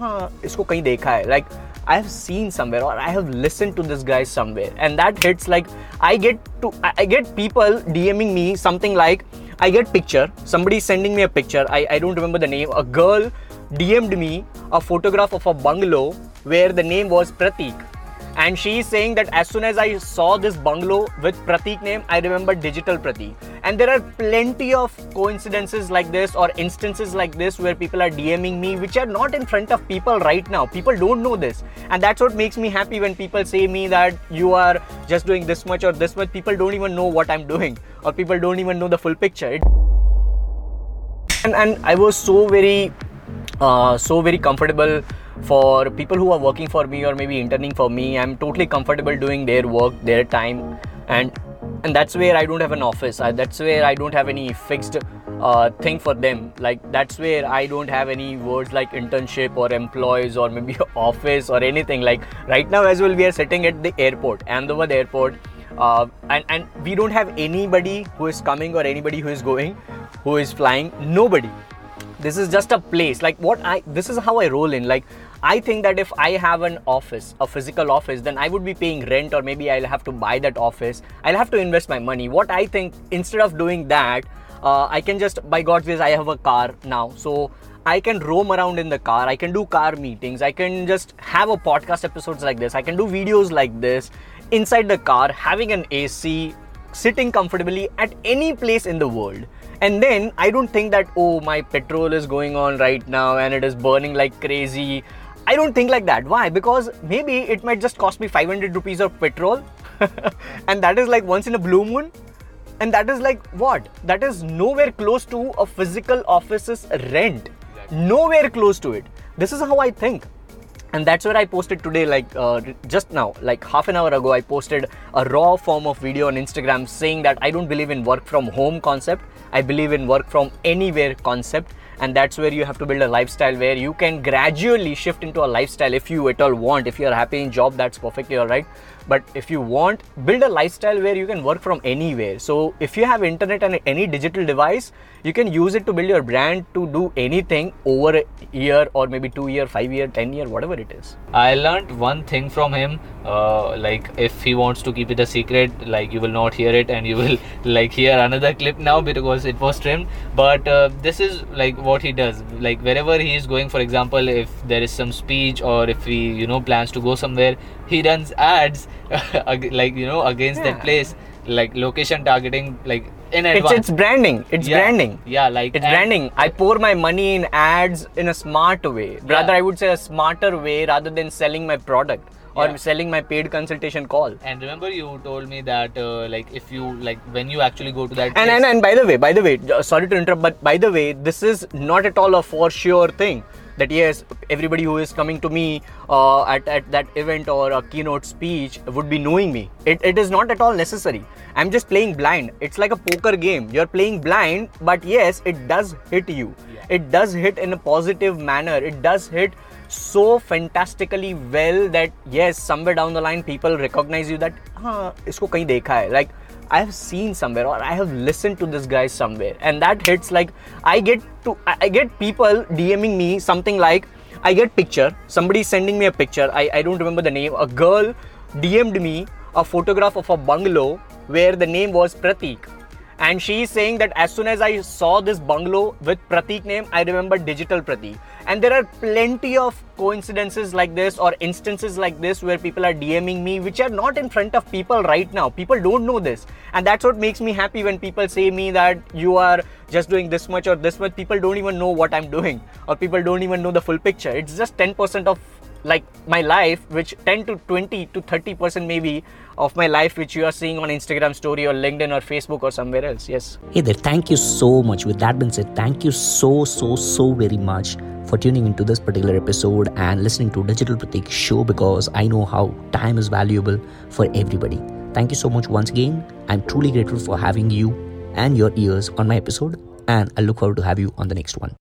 हाँ इसको कहीं देखा है। Like I have seen somewhere और I have listen to this guy somewhere and that hits like I get to I get people DMing me something like I get picture somebody sending me a picture I I don't remember the name a girl DMed me a photograph of a bungalow where the name was Pratik and she is saying that as soon as I saw this bungalow with Pratik name, I remember digital Pratik. And there are plenty of coincidences like this or instances like this where people are DMing me, which are not in front of people right now. People don't know this. And that's what makes me happy when people say me that you are just doing this much or this much. People don't even know what I'm doing, or people don't even know the full picture. And, and I was so very uh, so very comfortable for people who are working for me or maybe interning for me i'm totally comfortable doing their work their time and and that's where i don't have an office. I, that's where i don't have any fixed uh, thing for them. Like that's where i don't have any words like internship or employees or maybe office or anything. Like right now as well we are sitting at the airport. Ahmedabad airport. Uh, and and we don't have anybody who is coming or anybody who is going who is flying. Nobody this is just a place like what i this is how i roll in like i think that if i have an office a physical office then i would be paying rent or maybe i'll have to buy that office i'll have to invest my money what i think instead of doing that uh, i can just by god's grace i have a car now so I can roam around in the car. I can do car meetings. I can just have a podcast episodes like this. I can do videos like this inside the car, having an AC, sitting comfortably at any place in the world. And then I don't think that, oh, my petrol is going on right now and it is burning like crazy. I don't think like that. Why? Because maybe it might just cost me 500 rupees of petrol. and that is like once in a blue moon. And that is like what? That is nowhere close to a physical office's rent. Nowhere close to it. This is how I think and that's where i posted today like uh, just now like half an hour ago i posted a raw form of video on instagram saying that i don't believe in work from home concept. I believe in work from anywhere concept. And that's where you have to build a lifestyle where you can gradually shift into a lifestyle if you at all want. If you're happy in job that's perfectly all right but if you want build a lifestyle where you can work from anywhere so if you have internet and any digital device you can use it to build your brand to do anything over a year or maybe two year five year ten year whatever it is I learned one thing from him. Uh, like if he wants to keep it a secret, like you will not hear it, and you will like hear another clip now because it was trimmed. But uh, this is like what he does. Like wherever he is going, for example, if there is some speech or if he you know plans to go somewhere, he runs ads like you know against that place, like location targeting, like in it's, advance. it's branding it's Yeah. branding Yeah, like it's branding i pour my money in ads in a smart way rather Yeah. i would say a smarter way rather than selling my product or Yeah. selling my paid consultation call And remember, you told me that uh, like if you like when you actually go to that and, place, and and by the way by the way uh, sorry to interrupt but by the way this is not at all a for sure thing that yes, everybody who is coming to me uh, at, at that event or a keynote speech would be knowing me. It, it is not at all necessary. I'm just playing blind. It's like a poker game. You're playing blind, but yes, it does hit you. Yeah. It does hit in a positive manner. It does hit so fantastically well that yes, somewhere down the line, people recognize you that, huh, isko kahin dekha hai. Like, I have seen somewhere or I have listened to this guy somewhere. And that hits like I get to I get people DMing me something like I get picture. Somebody sending me a picture. I, I don't remember the name. A girl DM'd me a photograph of a bungalow where the name was Pratik and she is saying that as soon as I saw this bungalow with Pratik name, I remember digital Pratik. And there are plenty of coincidences like this or instances like this where people are DMing me, which are not in front of people right now. People don't know this, and that's what makes me happy when people say me that you are just doing this much or this much. People don't even know what I'm doing, or people don't even know the full picture. It's just 10% of like my life which 10 to 20 to 30 percent maybe of my life which you are seeing on instagram story or linkedin or facebook or somewhere else yes Hey there, thank you so much. With that being said, thank you so, so, so very much for tuning into this particular episode and listening to Digital Pratik show because I know how time is valuable for everybody. Thank you so much once again. I'm truly grateful for having you and your ears on my episode, and I look forward to have you on the next one.